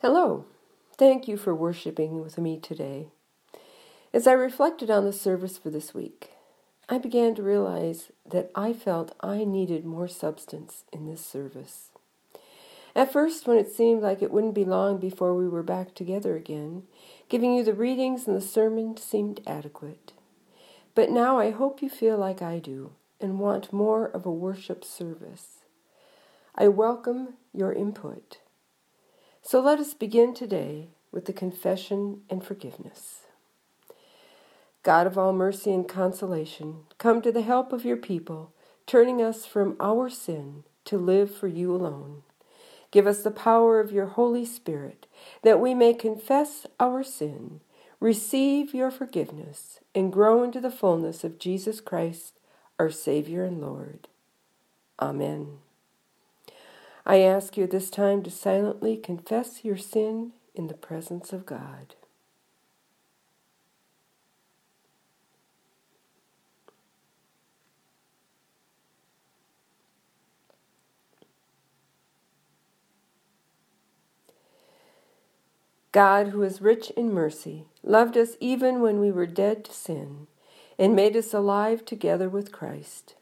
Hello. Thank you for worshiping with me today. As I reflected on the service for this week, I began to realize that I felt I needed more substance in this service. At first, when it seemed like it wouldn't be long before we were back together again, giving you the readings and the sermon seemed adequate. But now I hope you feel like I do and want more of a worship service. I welcome your input. So let us begin today with the confession and forgiveness. God of all mercy and consolation, come to the help of your people, turning us from our sin to live for you alone. Give us the power of your Holy Spirit, that we may confess our sin, receive your forgiveness, and grow into the fullness of Jesus Christ, our Savior and Lord. Amen. I ask you this time to silently confess your sin in the presence of God. God, who is rich in mercy, loved us even when we were dead to sin, and made us alive together with Christ.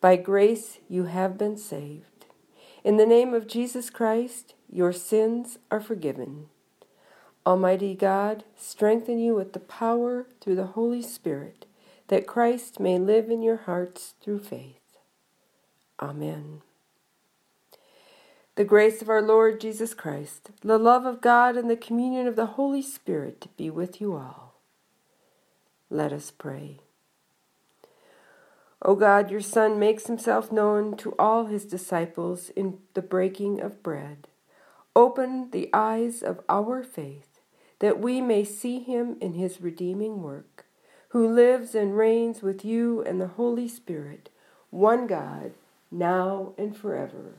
By grace you have been saved. In the name of Jesus Christ, your sins are forgiven. Almighty God, strengthen you with the power through the Holy Spirit, that Christ may live in your hearts through faith. Amen. The grace of our Lord Jesus Christ, the love of God, and the communion of the Holy Spirit be with you all. Let us pray. O God, your Son makes himself known to all his disciples in the breaking of bread. Open the eyes of our faith, that we may see him in his redeeming work, who lives and reigns with you and the Holy Spirit, one God, now and forever.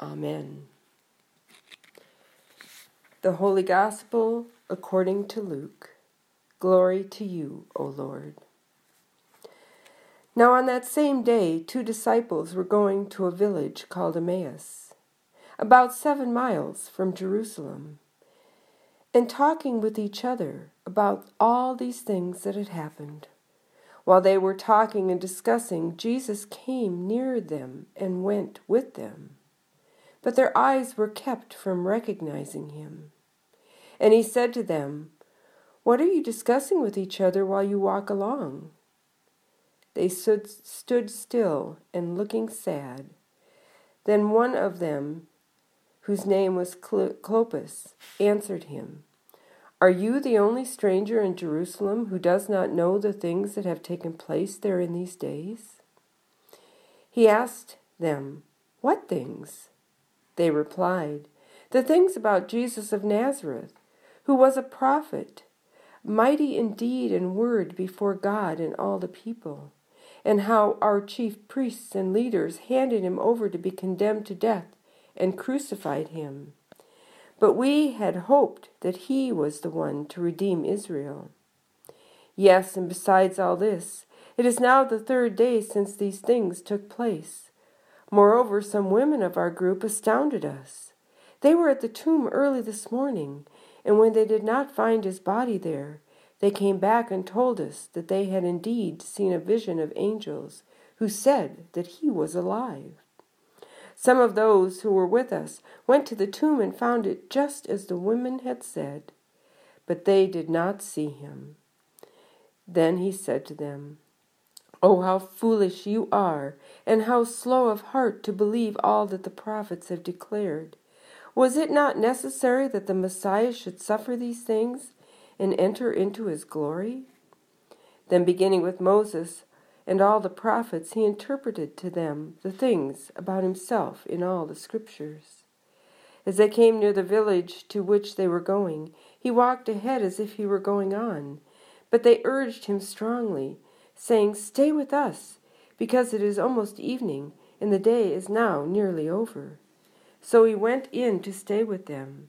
Amen. The Holy Gospel according to Luke. Glory to you, O Lord. Now, on that same day, two disciples were going to a village called Emmaus, about seven miles from Jerusalem, and talking with each other about all these things that had happened. While they were talking and discussing, Jesus came near them and went with them. But their eyes were kept from recognizing him. And he said to them, What are you discussing with each other while you walk along? They stood, stood still and looking sad. Then one of them, whose name was Clopas, answered him, Are you the only stranger in Jerusalem who does not know the things that have taken place there in these days? He asked them, What things? They replied, The things about Jesus of Nazareth, who was a prophet, mighty in deed and word before God and all the people and how our chief priests and leaders handed him over to be condemned to death and crucified him. But we had hoped that he was the one to redeem Israel. Yes, and besides all this, it is now the third day since these things took place. Moreover, some women of our group astounded us. They were at the tomb early this morning, and when they did not find his body there, they came back and told us that they had indeed seen a vision of angels who said that he was alive. Some of those who were with us went to the tomb and found it just as the women had said, but they did not see him. Then he said to them, Oh, how foolish you are, and how slow of heart to believe all that the prophets have declared. Was it not necessary that the Messiah should suffer these things and enter into his glory? Then, beginning with Moses and all the prophets, he interpreted to them the things about himself in all the scriptures. As they came near the village to which they were going, he walked ahead as if he were going on. But they urged him strongly, saying, Stay with us, because it is almost evening, and the day is now nearly over. So he went in to stay with them.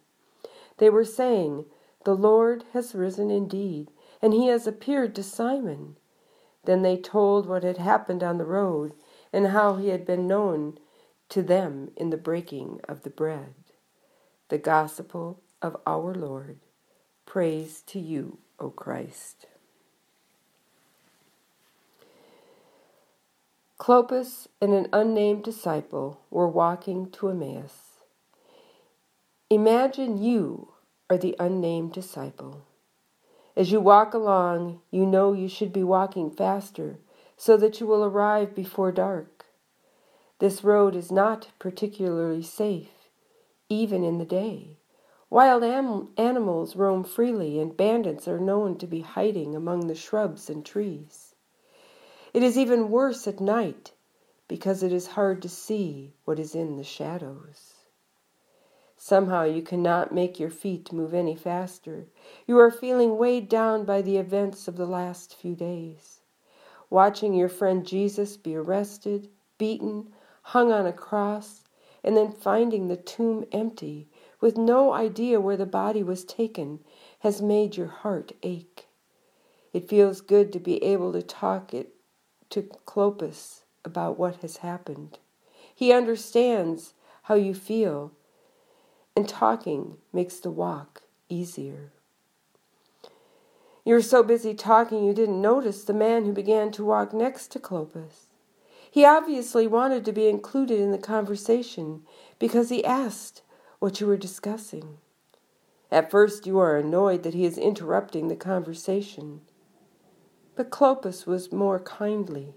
They were saying, The Lord has risen indeed, and he has appeared to Simon. Then they told what had happened on the road, and how he had been known to them in the breaking of the bread the gospel of our Lord. Praise to you, O Christ. Clopas and an unnamed disciple were walking to Emmaus. Imagine you are the unnamed disciple. As you walk along, you know you should be walking faster so that you will arrive before dark. This road is not particularly safe even in the day. Wild am- animals roam freely, and bandits are known to be hiding among the shrubs and trees. It is even worse at night because it is hard to see what is in the shadows. Somehow you cannot make your feet move any faster. You are feeling weighed down by the events of the last few days. Watching your friend Jesus be arrested, beaten, hung on a cross, and then finding the tomb empty, with no idea where the body was taken, has made your heart ache. It feels good to be able to talk it to Clopas about what has happened. He understands how you feel, and talking makes the walk easier. You were so busy talking you didn't notice the man who began to walk next to Clopas. He obviously wanted to be included in the conversation because he asked what you were discussing. At first, you are annoyed that he is interrupting the conversation. But Clopas was more kindly,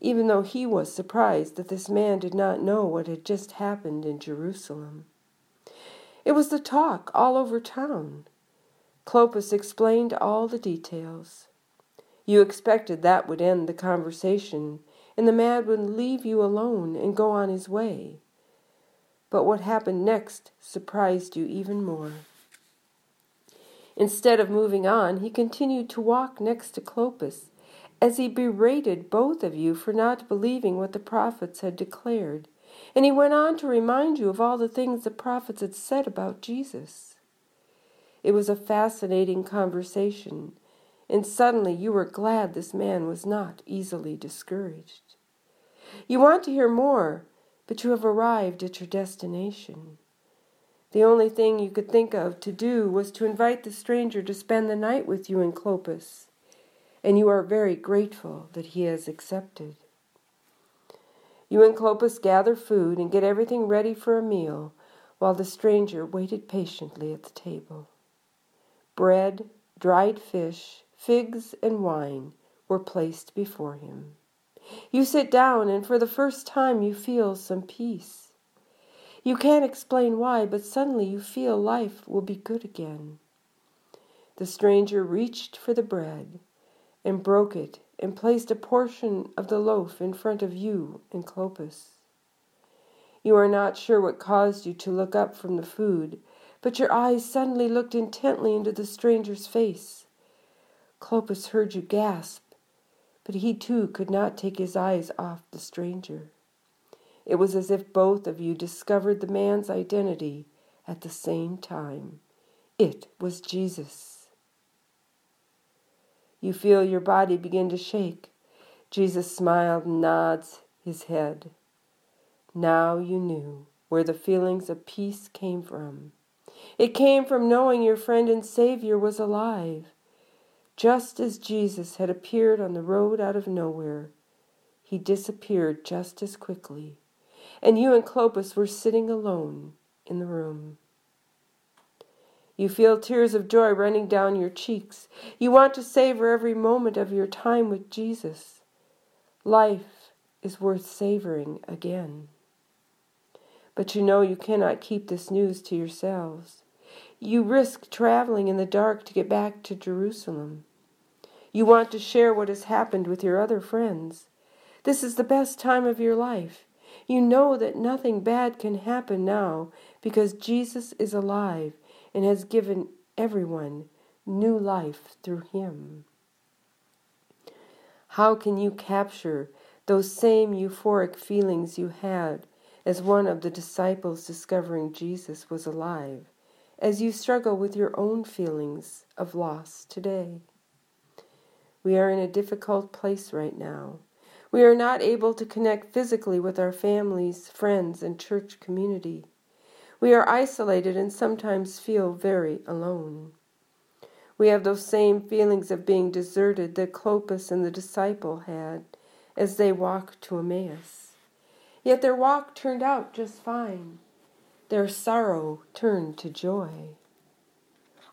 even though he was surprised that this man did not know what had just happened in Jerusalem. It was the talk all over town. Clopas explained all the details. You expected that would end the conversation, and the man would leave you alone and go on his way. But what happened next surprised you even more. Instead of moving on, he continued to walk next to Clopas, as he berated both of you for not believing what the prophets had declared. And he went on to remind you of all the things the prophets had said about Jesus. It was a fascinating conversation and suddenly you were glad this man was not easily discouraged. You want to hear more, but you have arrived at your destination. The only thing you could think of to do was to invite the stranger to spend the night with you in Clopas, and you are very grateful that he has accepted. You and Clopas gather food and get everything ready for a meal, while the stranger waited patiently at the table. Bread, dried fish, figs and wine were placed before him. You sit down, and for the first time you feel some peace. You can't explain why, but suddenly you feel life will be good again. The stranger reached for the bread and broke it and placed a portion of the loaf in front of you and Clopas. You are not sure what caused you to look up from the food, but your eyes suddenly looked intently into the stranger's face. Clopas heard you gasp, but he too could not take his eyes off the stranger. It was as if both of you discovered the man's identity at the same time. It was Jesus. You feel your body begin to shake. Jesus smiled and nods his head. Now you knew where the feelings of peace came from. It came from knowing your friend and Savior was alive just as Jesus had appeared on the road out of nowhere, he disappeared just as quickly, and you and Clopas were sitting alone in the room. You feel tears of joy running down your cheeks. You want to savor every moment of your time with Jesus. Life is worth savoring again. But you know you cannot keep this news to yourselves. You risk traveling in the dark to get back to Jerusalem. You want to share what has happened with your other friends. This is the best time of your life. You know that nothing bad can happen now because Jesus is alive and has given everyone new life through him. How can you capture those same euphoric feelings you had as one of the disciples discovering Jesus was alive, as you struggle with your own feelings of loss today? We are in a difficult place right now. We are not able to connect physically with our families, friends, and church community. We are isolated and sometimes feel very alone. We have those same feelings of being deserted that Clopas and the disciple had as they walked to Emmaus. Yet their walk turned out just fine. Their sorrow turned to joy.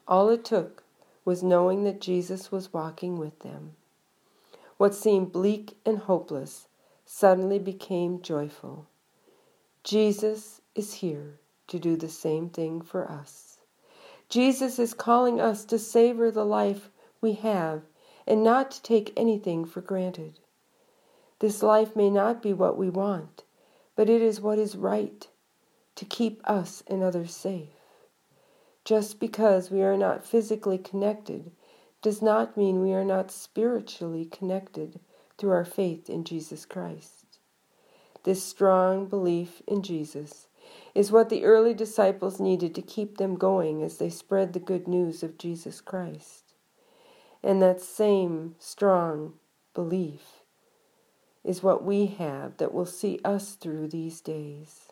All it took was knowing that Jesus was walking with them. What seemed bleak and hopeless suddenly became joyful. Jesus is here to do the same thing for us. Jesus is calling us to savor the life we have and not to take anything for granted. This life may not be what we want, but it is what is right to keep us and others safe. Just because we are not physically connected does not mean we are not spiritually connected through our faith in Jesus Christ. This strong belief in Jesus is what the early disciples needed to keep them going as they spread the good news of Jesus Christ. And that same strong belief is what we have that will see us through these days.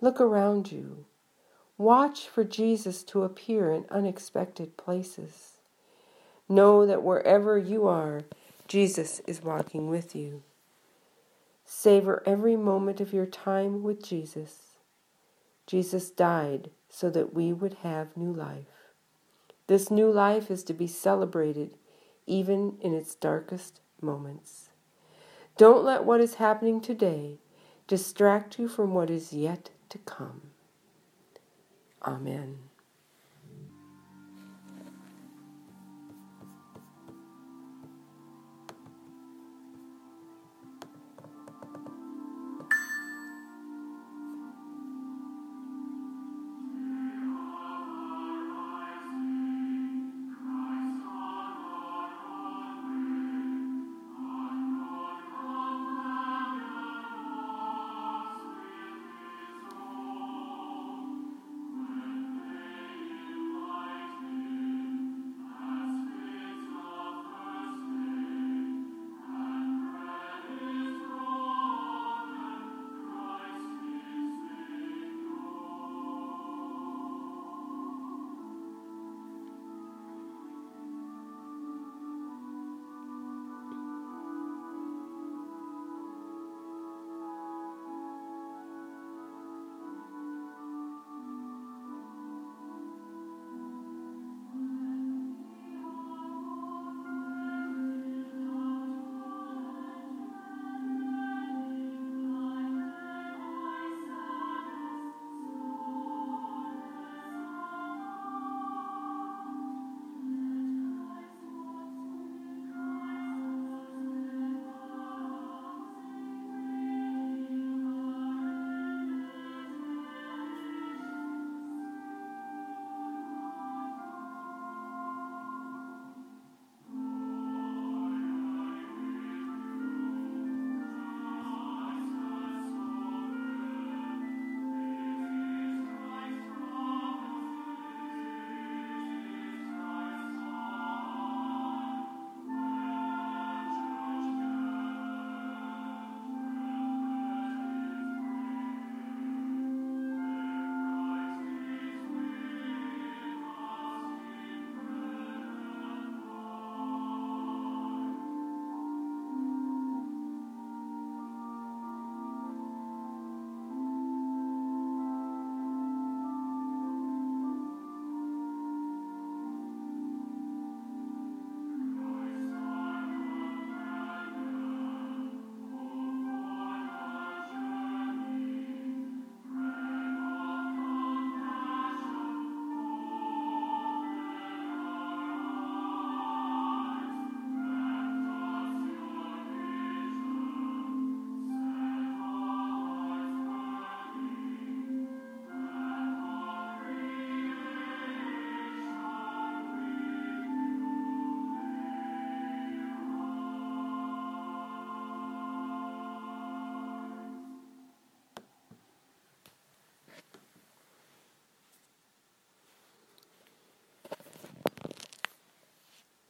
Look around you. Watch for Jesus to appear in unexpected places. Know that wherever you are, Jesus is walking with you. Savor every moment of your time with Jesus Jesus died so that we would have new life. This new life is to be celebrated even in its darkest moments. Don't let what is happening today distract you from what is yet to come. Amen.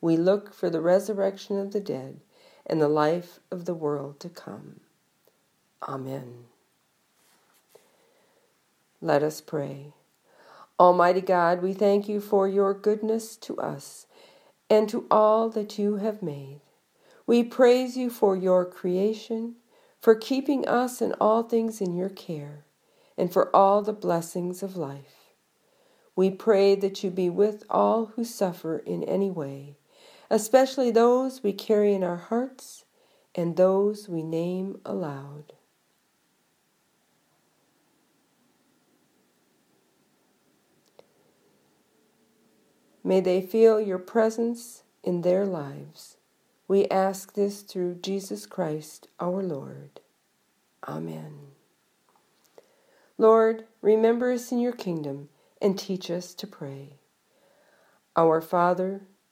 we look for the resurrection of the dead and the life of the world to come. Amen. Let us pray. Almighty God, we thank you for your goodness to us and to all that you have made. We praise you for your creation, for keeping us and all things in your care, and for all the blessings of life. We pray that you be with all who suffer in any way especially those we carry in our hearts and those we name aloud. May they feel your presence in their lives. We ask this through Jesus Christ our Lord. Amen. Lord, remember us in your kingdom and teach us to pray. Our Father,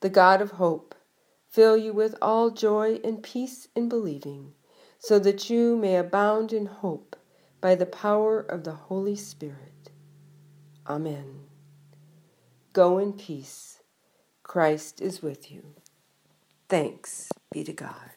the God of hope, fill you with all joy and peace in believing, so that you may abound in hope by the power of the Holy Spirit. Amen. Go in peace. Christ is with you. Thanks be to God.